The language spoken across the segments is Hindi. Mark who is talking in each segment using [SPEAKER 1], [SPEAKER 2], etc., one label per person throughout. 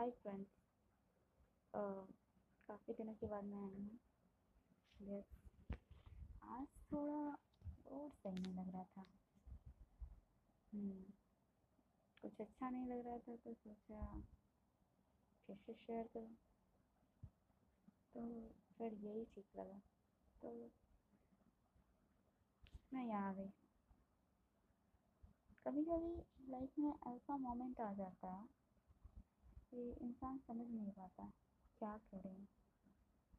[SPEAKER 1] हाय फ्रेंड्स काफ़ी दिनों के बाद मैं आई हूँ। यस आज थोड़ा और सही नहीं लग रहा था। हम्म, कुछ अच्छा नहीं लग रहा था तो सोचा फिर से शेयर करूँ। तो फिर यही ठीक लगा। तो मैं यहाँ गई। कभी कभी लाइफ में ऐसा मोमेंट आ जाता है। कि इंसान समझ नहीं पाता क्या करें,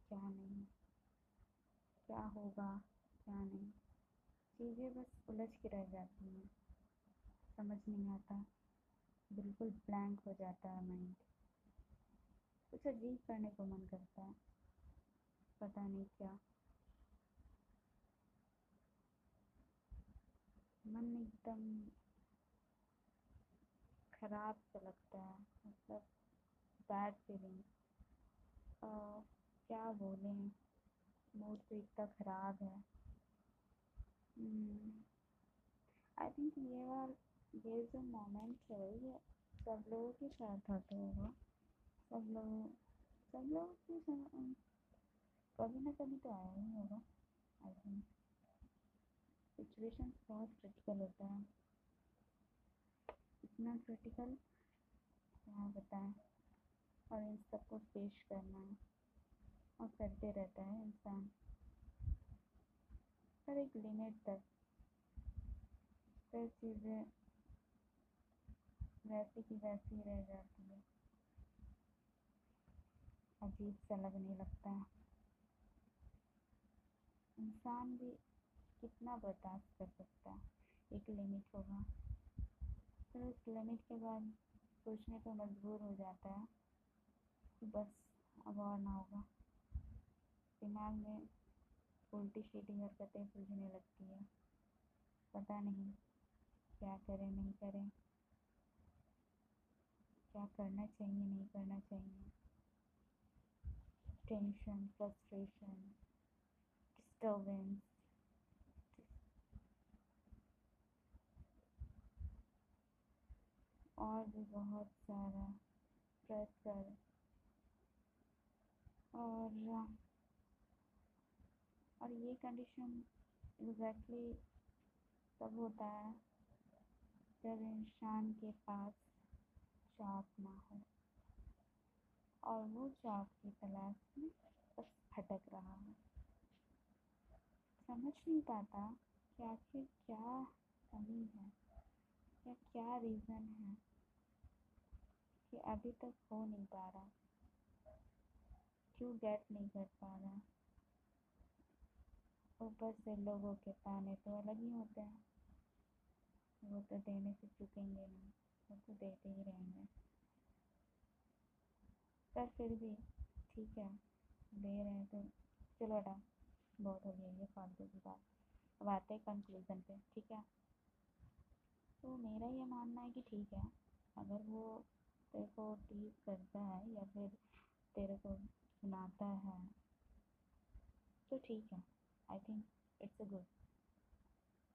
[SPEAKER 1] क्या नहीं, क्या होगा, क्या नहीं। चीज़ें बस उलझ के रह जाती हैं, समझ नहीं आता, बिल्कुल ब्लैंक हो जाता है माइंड कुछ अजीब करने को मन करता है, पता नहीं क्या। मन एकदम खराब सा लगता है। बैड फीलिंग क्या बोलें? मूड तो इतना ख़राब है। आई hmm, थिंक ये बार ये जो मोमेंट है ये सब लोगों के साथ होता होगा। सब लोग सब लोग के साथ कभी ना कभी तो आया ही होगा आई थिंक सिचुएशन बहुत क्रिटिकल होता है। इतना क्रिटिकल क्या बताएँ? और इन सबको पेश करना है। और करते रहता है इंसान। पर एक लिमिट तक। फिर चीज़ें वैसी की वैसी रह जाती है। अजीब सा लगने लगता है। इंसान भी कितना बर्दाश्त कर सकता है। एक लिमिट होगा। फिर उस लिमिट के बाद सोचने पर मजबूर हो जाता है। कि बस, अब और ना होगा। दिमाग में उल्टी सीधी हरकतें सूझने लगती है। पता नहीं क्या करें, नहीं करें। क्या करना चाहिए, नहीं करना चाहिए। टेंशन फ्रस्ट्रेशन डिस्टर्बेंस और भी बहुत सारा प्रेशर और और ये कंडीशन एग्जैक्टली तब होता है जब इंसान के पास जॉब ना हो। और वो जॉब की तलाश में बस भटक रहा है। समझ नहीं पाता कि आखिर क्या कमी है, या क्या रीज़न है कि अभी तक हो नहीं पा रहा। क्यों गेट नहीं कर पा रहा? ऊपर से लोगों के ताने तो अलग ही होते हैं। वो तो देने से चुकेंगे नहीं वो तो देते ही रहेंगे। पर फिर भी, ठीक है, दे रहे हैं तो चलो हटा, बहुत हो गया ये फालतू की बात। अब आते हैं कंक्लूज़न पे, ठीक है? तो मेरा ये मानना है कि ठीक है, अगर वो तेरे को टीज करता है या फिर तेरे को सुनाता है। तो ठीक है। I think it's a good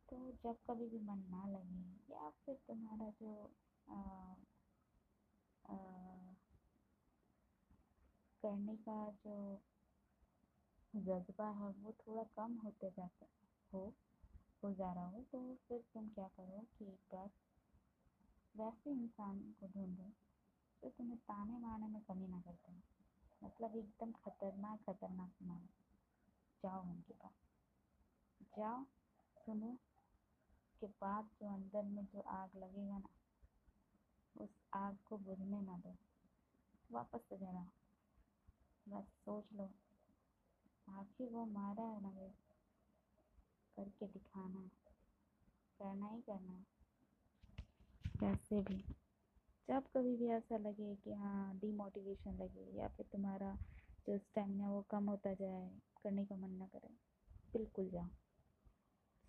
[SPEAKER 1] तो जब कभी भी मन ना लगे या फिर तुम्हारा जो आ, आ, करने का जो जज्बा है वो थोड़ा कम होते जाता हो हो जा रहा हो तो फिर तुम क्या करो कि एक बार वैसे इंसान को ढूंढो जो तुम्हें ताने मारने में कमी ना करते हो मतलब एकदम खतरनाक खतरनाक मानो। जाओ उनके पास। जाओ, सुनो, के बाद जो अंदर में जो आग लगेगा ना, उस आग को बुझने ना दो। वापस से जरा, बस सोच लो। आखिर वो मारा है ना करके दिखाना, करना ही करना। है कैसे भी। जब कभी भी ऐसा लगे कि हाँ डीमोटिवेशन लगे या फिर तुम्हारा जो स्टेमिना वो कम होता जाए, करने का मन ना करे, बिल्कुल जाओ।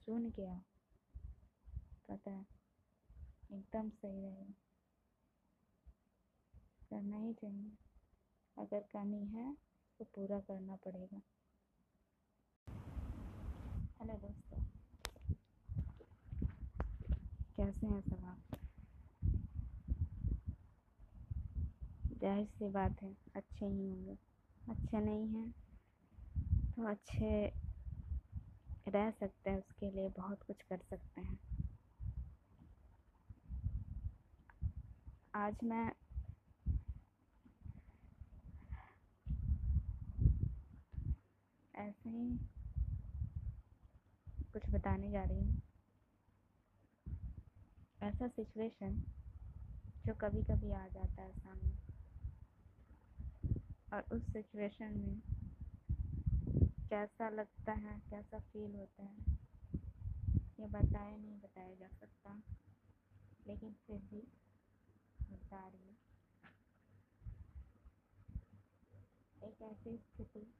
[SPEAKER 1] सुन के आओ। पता है, एकदम सही रहेगा करना ही चाहिए। अगर कमी है तो पूरा करना पड़ेगा। हेलो दोस्तों। कैसे हैं सब आप? ज़ाहिर सी बात है, अच्छे ही होंगे। अच्छे नहीं हैं तो अच्छे रह सकते हैं, उसके लिए बहुत कुछ कर सकते हैं। आज मैं ऐसे ही कुछ बताने जा रही हूँ। ऐसा सिचुएशन जो कभी कभी आ जाता है सामने। और उस सिचुएशन में कैसा लगता है, कैसा फील होता है, ये बताया नहीं, बताया जा सकता। लेकिन फिर भी बता रही एक ऐसी स्थिति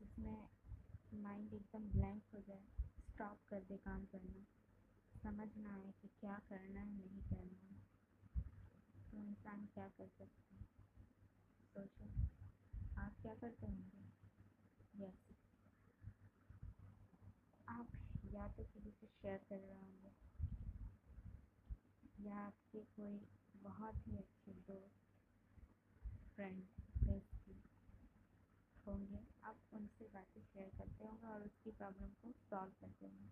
[SPEAKER 1] जिसमें माइंड एकदम ब्लैंक हो जाए स्टॉप कर दे काम करना। समझ ना आए कि क्या करना है, नहीं करना। है तो इंसान क्या कर सकता है? सोचो। आप क्या करते होंगे? यस आप या तो किसी से शेयर कर रहे होंगे, या आपके कोई बहुत ही अच्छे दोस्त फ्रेंड बेस्टी होंगे। आप उनसे बातें शेयर करते होंगे और उसकी प्रॉब्लम को सॉल्व करते होंगे।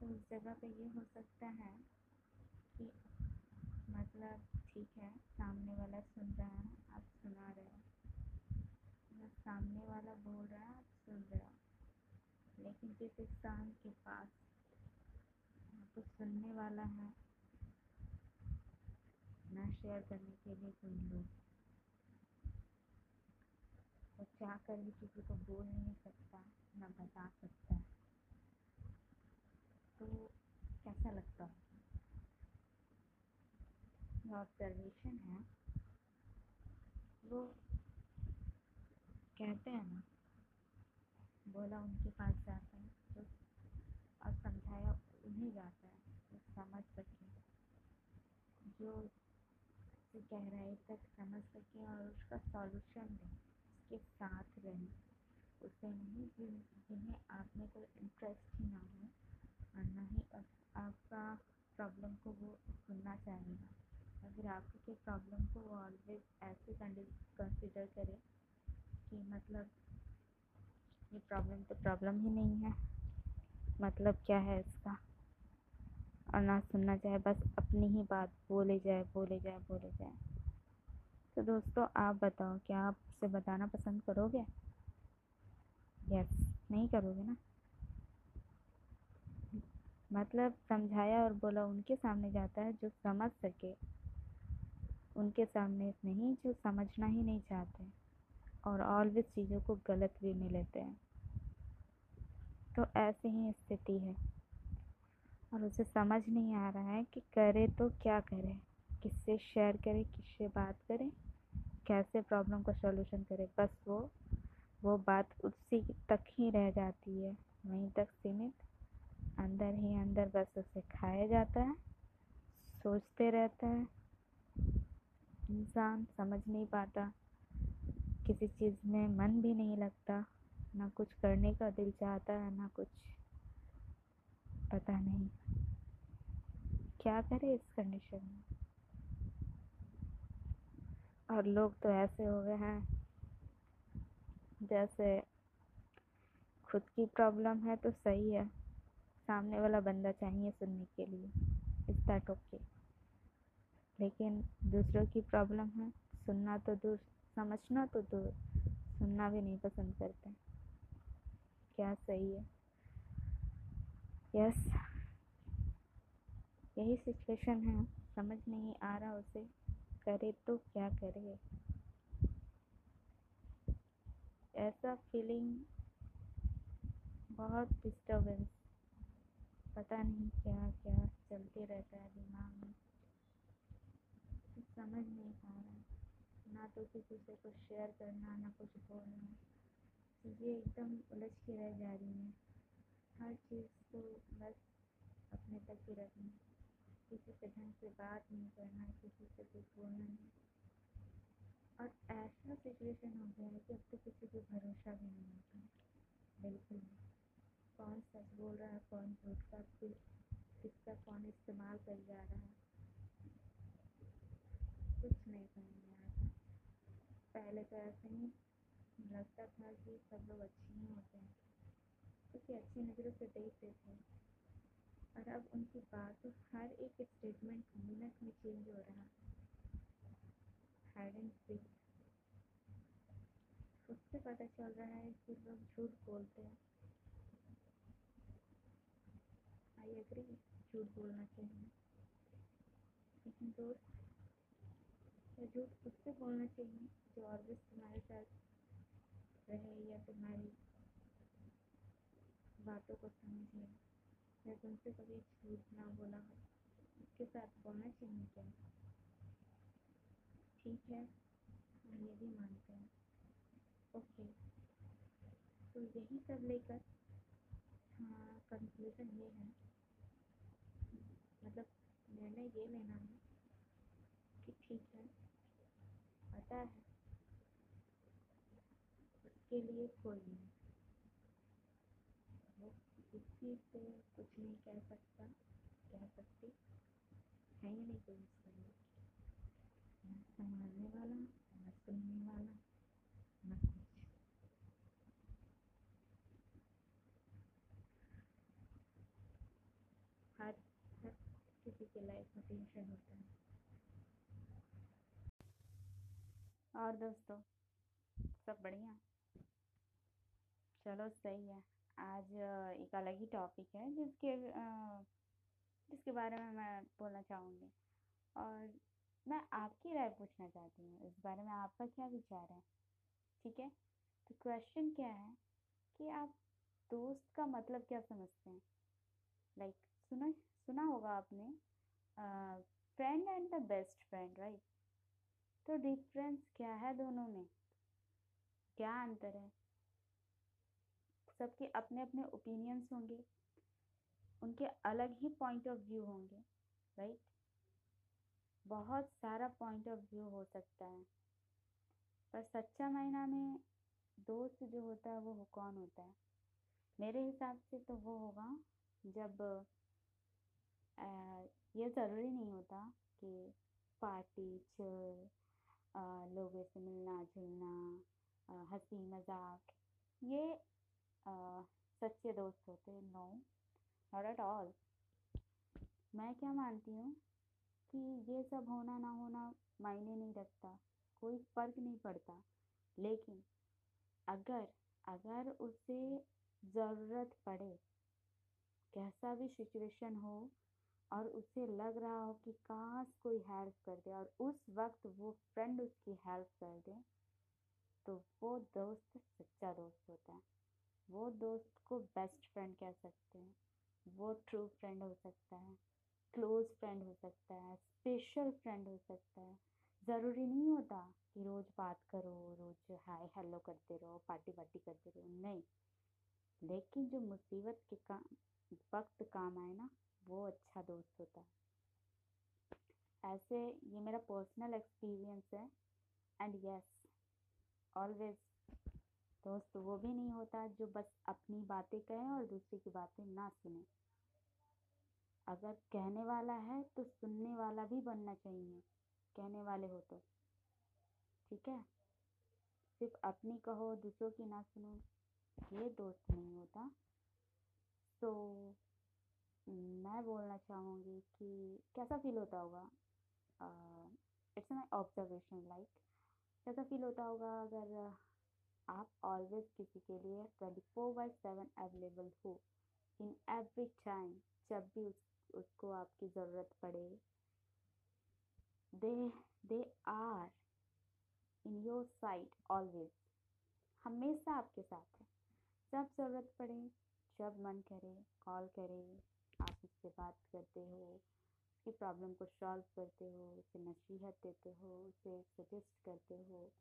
[SPEAKER 1] तो उस जगह पे ये हो सकता है कि मतलब ठीक है। सामने वाला सुन रहा है, आप सुना रहे हो। सामने वाला बोल रहा है, आप सुन रहे हो। लेकिन जिस इंसान के पास तो सुनने वाला है, ना शेयर करने के लिए कोई लोग। वो चाह कर भी किसी को बोल नहीं सकता ना बता सकता तो कैसा लगता है ऑब्जर्वेशन है, वो कहते हैं ना, बोला उनके पास जाता है तो और समझाया उन्हें जाता है वो समझ सके, जो उसकी गहराई तक समझ सके और उसका सॉल्यूशन दे, उसके साथ रहे, उसे नहीं जिन जिन्हें आप में कोई इंटरेस्ट ही ना हो, और ना ही आपका प्रॉब्लम को वो सुनना चाहेगा। अगर आपके प्रॉब्लम को ऑलवेज ऐसे कंसिडर करें कि मतलब ये प्रॉब्लम तो प्रॉब्लम ही नहीं है। मतलब क्या है इसका? और ना सुनना चाहे, बस अपनी ही बात बोले जाए बोले जाए बोले जाए। तो दोस्तों, आप बताओ, क्या आप उसे बताना पसंद करोगे? यस नहीं करोगे ना? मतलब समझाया और बोला, उनके सामने जाता है जो समझ सके। उनके सामने नहीं जो समझना ही नहीं चाहते और ऑलवेज चीज़ों को गलत वे में लेते हैं। तो ऐसी ही स्थिति है। और उसे समझ नहीं आ रहा है कि करे तो क्या करे? किससे शेयर करे? किससे बात करे? कैसे प्रॉब्लम का सॉल्यूशन करे? बस वो वो बात उसी तक ही रह जाती है। वहीं तक सीमित, अंदर ही अंदर बस उसे खाया जाता है, सोचते रहता है। इंसान समझ नहीं पाता। किसी चीज़ में मन भी नहीं लगता। ना कुछ करने का दिल चाहता है, ना कुछ। पता नहीं। क्या करे इस कंडीशन में? और लोग तो ऐसे हो गए हैं। जैसे खुद की प्रॉब्लम है तो सही है। सामने वाला बंदा चाहिए सुनने के लिए। इस दैट ओके लेकिन दूसरों की प्रॉब्लम है, सुनना तो दूर, समझना तो दूर, सुनना भी नहीं पसंद करते। क्या सही है? यस यही सिचुएशन है, समझ नहीं आ रहा उसे, करे तो क्या करे? ऐसा फीलिंग बहुत डिस्टर्बेंस पता नहीं क्या क्या चलते रहता है दिमाग में। समझ नहीं पा रहा ना तो किसी से कुछ शेयर करना, ना कुछ बोलना। चीज़ें एकदम उलझ के रह जा रही हैं। हर चीज़ को बस अपने तक ही रखना किसी से ढंग से बात नहीं करना, किसी से कुछ बोलना नहीं। और ऐसा सिचुएशन हो गया है कि अब तो किसी पे भरोसा भी नहीं होता। बिल्कुल कौन सच बोल रहा है, कौन झूठ का किसका कौन इस्तेमाल कर जा रहा है। कुछ नहीं समझ में आता पहले तो ऐसे ही लगता था कि सब लोग अच्छे ही होते हैं। क्योंकि अच्छी नज़रों से देखते थे। और अब उनकी बातों, हर एक स्टेटमेंट मिनट में चेंज हो रहा। हाइड एंड सीक उससे पता चल रहा है कि लोग झूठ बोलते हैं। आई एग्री झूठ बोलना चाहिए। लेकिन दोस्त झूठ उससे बोलना चाहिए, जो ऑलवेज तुम्हारे साथ रहे या तुम्हारी बातों को समझे, या तुमसे कभी झूठ ना बोला हो, उसके साथ बोलना चाहिए क्या? ठीक है, हम ये भी मानते हैं। ओके तो यही सब लेकर हाँ कंक्लूजन ये है। मतलब निर्णय ये लेना है कि ठीक है है? उसके लिए कोई नहीं। वो किसी से कुछ नहीं कह सकता, कह सकती। है ही नहीं कोई उसके लिए। न संभालने वाला न सुनने वाला न कुछ हर हर किसी के लाइफ में टेंशन होता है। और दोस्तों सब बढ़िया? चलो सही है। आज एक अलग ही टॉपिक है जिसके जिसके बारे में मैं बोलना चाहूँगी। और मैं आपकी राय पूछना चाहती हूँ। इस बारे में आपका क्या विचार है? ठीक है? तो क्वेश्चन क्या है कि आप दोस्त का मतलब क्या समझते हैं? लाइक like, सुना सुना होगा आपने friend and the best friend right तो डिफरेंस क्या है दोनों में? क्या अंतर है? सबके अपने अपने ओपिनियंस होंगे। उनके अलग ही पॉइंट ऑफ़ व्यू होंगे राइट बहुत सारा पॉइंट ऑफ़ व्यू हो सकता है। पर सच्चा मायना में दोस्त जो होता है वो कौन होता है? मेरे हिसाब से तो वो होगा जब आ, ये ज़रूरी नहीं होता कि पार्टी चल लोगों से मिलना, जुलना हँसी मज़ाक, ये सच्चे दोस्त होते हैं नो नॉट एट ऑल मैं क्या मानती हूँ कि ये सब होना ना होना मायने नहीं रखता, कोई फ़र्क नहीं पड़ता। लेकिन अगर अगर उसे ज़रूरत पड़े, कैसा भी सिचुएशन हो और उसे लग रहा हो कि काश कोई हेल्प कर दे और उस वक्त वो फ्रेंड उसकी हेल्प कर दे तो वो दोस्त सच्चा दोस्त होता है। वो दोस्त को बेस्ट फ्रेंड कह सकते हैं, वो ट्रू फ्रेंड हो सकता है क्लोज फ्रेंड हो सकता है स्पेशल फ्रेंड हो सकता है। ज़रूरी नहीं होता कि रोज़ बात करो, रोज़ हाय हेलो करते रहो पार्टी वार्टी करते रहो, नहीं। लेकिन जो मुसीबत के काम, वक्त काम आए ना वो अच्छा दोस्त होता। है ऐसे ये मेरा पर्सनल एक्सपीरियंस है। एंड यस ऑलवेज दोस्त वो भी नहीं होता जो बस अपनी बातें कहे और दूसरे की बातें ना सुने। अगर कहने वाला है तो सुनने वाला भी बनना चाहिए, कहने वाले हो तो। ठीक है? सिर्फ़ अपनी कहो, दूसरों की ना सुनो, ये दोस्त नहीं होता। तो मैं बोलना चाहूँगी कि कैसा फील होता होगा? इट्स माई ऑब्जर्वेशन लाइक कैसा फील होता होगा अगर आप ऑलवेज किसी के लिए twenty four by seven available हो? इन एवरी टाइम जब भी उस, उसको आपकी ज़रूरत पड़े they they are in your side always हमेशा आपके साथ है। जब ज़रूरत पड़े जब मन करे कॉल करे उससे बात करते हो, उसकी प्रॉब्लम को सॉल्व करते हो, उसे नसीहत देते हो, उसे सजेस्ट करते हो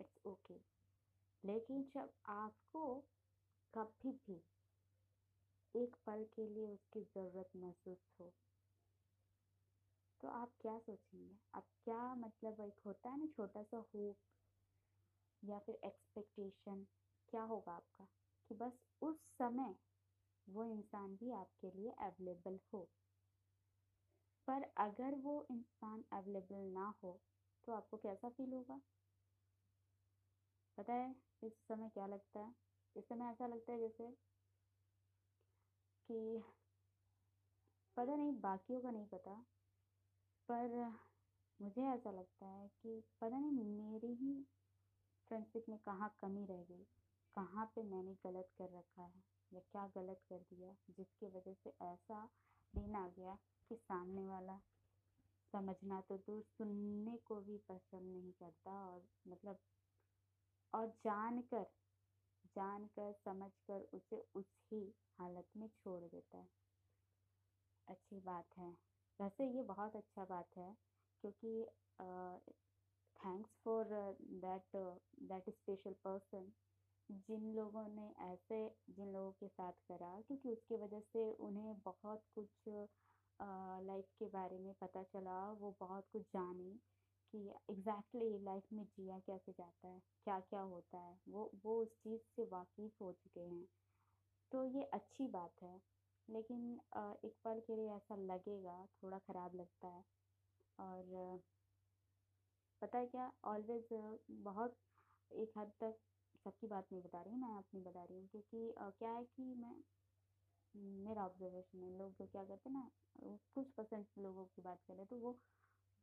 [SPEAKER 1] इट्स ओके okay. लेकिन जब आपको कभी भी एक पल के लिए उसकी ज़रूरत महसूस हो तो आप क्या सोचेंगे? आप क्या मतलब एक होता है ना छोटा सा होप या फिर एक्सपेक्टेशन क्या होगा आपका? कि बस उस समय वो इंसान भी आपके लिए अवेलेबल हो। पर अगर वो इंसान अवेलेबल ना हो तो आपको कैसा फील होगा? पता है, इस समय क्या लगता है? इस समय ऐसा लगता है जैसे कि पता नहीं, बाकियों का नहीं पता, पर मुझे ऐसा लगता है कि पता नहीं, मेरी ही फ्रेंडशिप में कहाँ कमी रह गई, कहाँ पे मैंने गलत कर रखा है। या क्या गलत कर दिया? जिसकी वजह से ऐसा दिन आ गया कि सामने वाला समझना तो दूर, सुनने को भी पसंद नहीं करता और मतलब और जानकर जानकर, समझकर उसे उसी हालत में छोड़ देता है। अच्छी बात है। वैसे ये बहुत अच्छा बात है क्योंकि thanks for that that special person जिन लोगों ने ऐसे, जिन लोगों के साथ करा, क्योंकि उसके वजह से उन्हें बहुत कुछ लाइफ के बारे में पता चला, वो बहुत कुछ जाने कि एग्जैक्टली exactly लाइफ में जिया कैसे जाता है क्या क्या होता है, वो वो उस चीज़ से वाकिफ़ हो चुके हैं। तो ये अच्छी बात है, लेकिन एक पल के लिए ऐसा लगेगा, थोड़ा ख़राब लगता है। और, पता है क्या ऑलवेज बहुत एक हद तक सबकी बात नहीं बता रही, मैं अपनी बता रही हूँ, क्योंकि क्या है कि मैं मेरा ऑब्जर्वेशन है, लोग जो क्या करते हैं ना कुछ परसेंट लोगों की बात करें तो वो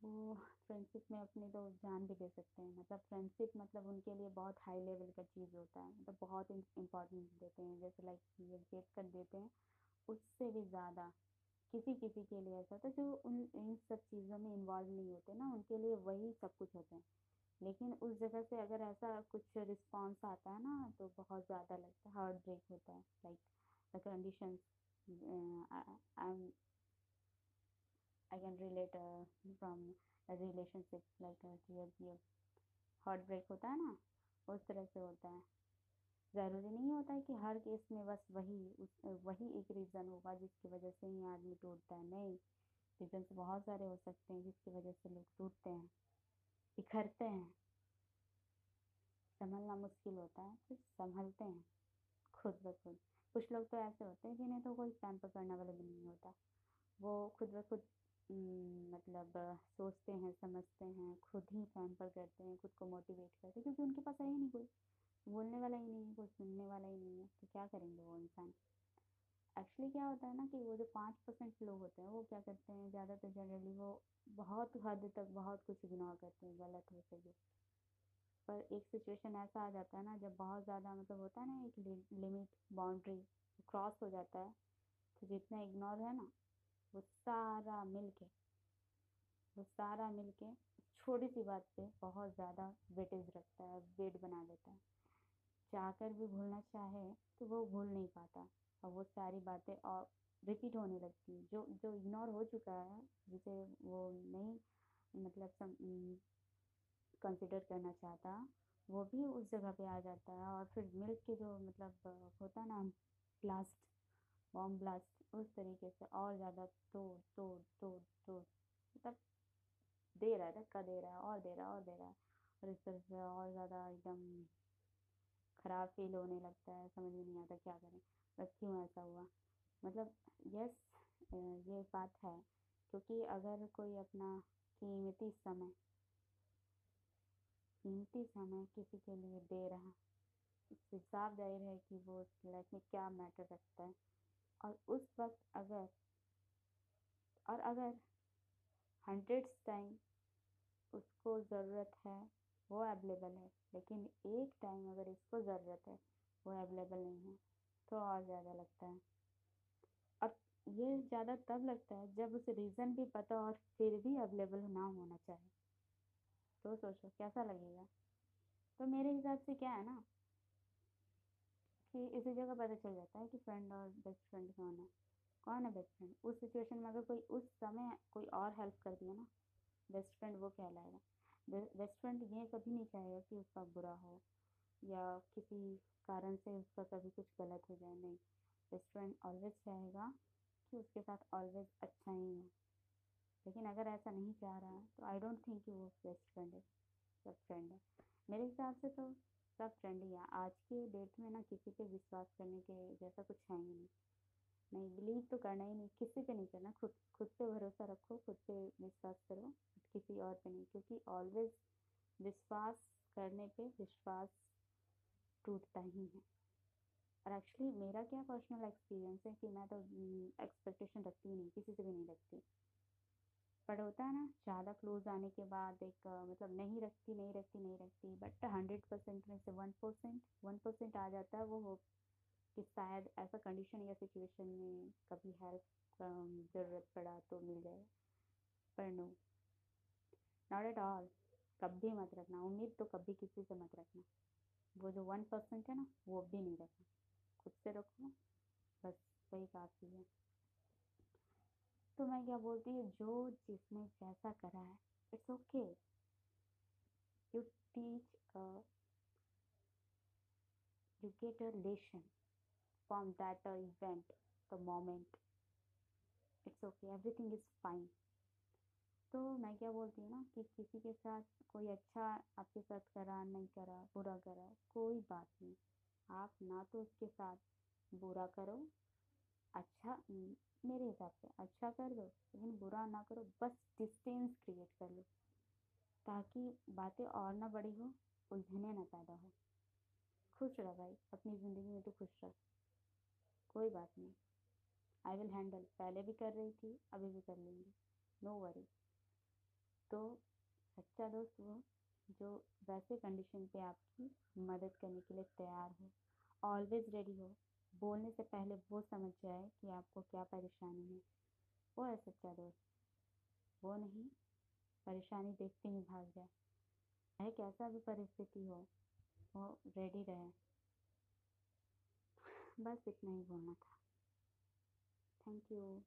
[SPEAKER 1] वो फ्रेंडशिप में अपनी तो जान भी दे सकते हैं मतलब फ्रेंडशिप मतलब उनके लिए बहुत हाई लेवल का चीज़ होता है मतलब बहुत इम्पोर्टेंस देते हैं, जैसे लाइक ये जेब कर देते हैं, उससे भी ज़्यादा किसी किसी के लिए ऐसा होता है जो उन, इन सब चीज़ों में इन्वॉल्व नहीं होते ना, उनके लिए वही सब कुछ होते हैं। लेकिन उस जगह से अगर ऐसा कुछ रिस्पॉन्स आता है ना तो बहुत ज़्यादा लगता है हार्ट ब्रेक होता है like the condition I a relationship, like a ये ये हार्ट ब्रेक होता है ना, उस तरह से होता है। ज़रूरी नहीं होता है कि हर केस में बस वही, उस, वही एक रीज़न होगा जिसकी वजह से ही आदमी टूटता है, नहीं। रीज़न बहुत सारे हो सकते हैं जिसकी वजह से लोग टूटते हैं। बिखरते हैं। संभलना मुश्किल होता है, फिर संभलते हैं, खुद ब खुद। कुछ लोग तो ऐसे होते हैं जिन्हें तो कोई पैम्पर करने वाला भी नहीं होता। वो खुद ब खुद मतलब सोचते हैं, समझते हैं, खुद ही पैम्पर करते हैं, खुद को मोटिवेट करते हैं, क्योंकि उनके पास है ही नहीं कोई। बोलने वाला ही नहीं है, कोई सुनने वाला ही नहीं है तो क्या करेंगे वो इंसान? एक्चुअली क्या होता है ना कि वो जो पाँच परसेंट लोग होते हैं, वो क्या करते हैं? ज़्यादातर जनरली वो बहुत हद तक बहुत कुछ इग्नोर करते हैं गलत हो सके पर एक सिचुएशन ऐसा आ जाता है ना, जब बहुत ज़्यादा मतलब होता है ना एक लिमिट बाउंड्री क्रॉस हो जाता है तो जितना इग्नोर है ना, वो सारा मिल के वो सारा मिल के छोटी सी बात पे बहुत ज़्यादा वेटेज रखता है वेट बना देता है। चाहकर भी भूलना चाहे तो वो भूल नहीं पाता। और वो सारी बातें और रिपीट होने लगती हैं। जो जो इग्नोर हो चुका है, जिसे वो नहीं मतलब कंसिडर करना चाहता, वो भी उस जगह पे आ जाता है और फिर मिल्क के जो मतलब होता है ना ब्लास्ट बॉम्ब ब्लास्ट उस तरीके से और ज़्यादा तोड़ तोड़ तोड़ तोड़ मतलब दे रहा है, धक्का दे रहा है, और दे रहा है, और दे रहा है। और इस तरह से और ज़्यादा एकदम ख़राब फील होने लगता है, समझ में नहीं आता क्या करें। बस क्यों ऐसा हुआ। मतलब यस ये बात है। क्योंकि अगर कोई अपना कीमती समय कीमती समय किसी के लिए दे रहा, उससे साफ़ ज़ाहिर है कि वो उसकी लाइफ में क्या मैटर रखता है। और उस वक्त अगर, और अगर हंड्रेड्स टाइम उसको ज़रूरत है, वो अवेलेबल है। लेकिन एक टाइम अगर इसको ज़रूरत है, वो अवेलेबल नहीं है। तो और ज़्यादा लगता है। और ये ज़्यादा तब लगता है जब उसे रीज़न भी पता और फिर भी अवेलेबल ना होना चाहिए तो सोचो, कैसा लगेगा? तो मेरे हिसाब से क्या है ना, कि इसी जगह पता चल जाता है कि फ्रेंड और बेस्ट फ्रेंड कौन है। कौन है बेस्ट फ्रेंड उस सिचुएशन में अगर कोई उस समय कोई और हेल्प कर दिया ना बेस्ट फ्रेंड वो कहलाएगा। बेस्ट फ्रेंड ये कभी नहीं चाहेगा कि उसका बुरा हो या किसी कारण से उसका कभी कुछ गलत हो जाए, नहीं। बेस्ट फ्रेंड ऑलवेज चाहेगा कि उसके साथ ऑलवेज अच्छा ही हो। लेकिन अगर ऐसा नहीं चाह रहा है तो आई डोंट थिंक कि वो बेस्ट फ्रेंड है, सब फ्रेंड है। मेरे हिसाब से तो सब फ्रेंड ही है। आज के डेट में ना किसी पे विश्वास करने के जैसा कुछ है ही नहीं। नहीं बिलीव तो करना ही नहीं, किसी पे नहीं करना। खुद खुद पे भरोसा रखो, खुद पे विश्वास करो किसी और पे नहीं। क्योंकि ऑलवेज विश्वास करने पे विश्वास टूटता ही है। और एक्चुअली मेरा क्या पर्सनल एक्सपीरियंस है कि मैं तो एक्सपेक्टेशन रखती ही नहीं, किसी से भी नहीं रखती। बट होता है ना, ज़्यादा क्लोज आने के बाद एक मतलब नहीं रखती नहीं रखती नहीं रखती बट हंड्रेड परसेंट में से वन परसेंट वन परसेंट आ जाता है वो हो कि शायद ऐसा कंडीशन या सिचुएशन में कभी हेल्प ज़रूरत पड़ा तो मिल जाए। पर नो नॉट एट ऑल कभी मत रखना, उम्मीद तो कभी किसी से मत रखना। वो जो वन परसेंट है ना, वो भी नहीं रखना। खुद से रखो, बस वही काफ़ी है तो मैं क्या बोलती हूँ, जो जिसने जैसा करा है it's okay you teach you get a lesson from that event the moment it's okay everything is fine तो मैं क्या बोलती हूँ ना कि किसी के साथ कोई अच्छा आपके साथ करा, नहीं करा, बुरा करा, कोई बात नहीं। आप ना तो उसके साथ बुरा करो अच्छा मेरे हिसाब से अच्छा कर दो, लेकिन बुरा ना करो, बस डिस्टेंस क्रिएट कर लो, ताकि बातें और ना बड़ी हो, उलझने ना पैदा हो। खुश रह भाई, अपनी ज़िंदगी में तो खुश रह। कोई बात नहीं। आई विल हैंडल पहले भी कर रही थी, अभी भी कर लूँगी। नो वरी तो सच्चा दोस्त वो, जो वैसे कंडीशन पे आपकी मदद करने के लिए तैयार हो ऑलवेज रेडी हो, बोलने से पहले वो समझ जाए कि आपको क्या परेशानी है। वो है सच्चा दोस्त। वो नहीं, परेशानी देखते ही भाग जाए। चाहे कैसा भी परिस्थिति हो, वो रेडी रहे। बस इतना ही बोलना था। Thank you